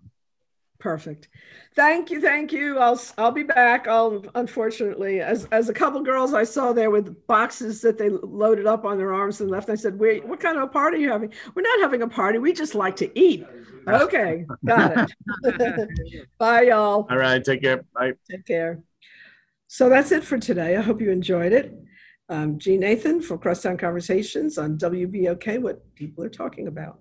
Perfect. Thank you, thank you. I'll I'll be back. I'll unfortunately, as as a couple girls I saw there with boxes that they loaded up on their arms and left. I said, "Wait, what kind of a party are you having?" We're not having a party. We just like to eat. Okay, got it. Bye, y'all. All right, take care. Bye. Take care. So that's it for today. I hope you enjoyed it. Um, Jeanne Nathan for Crosstown Conversations on WBOK. What people are talking about.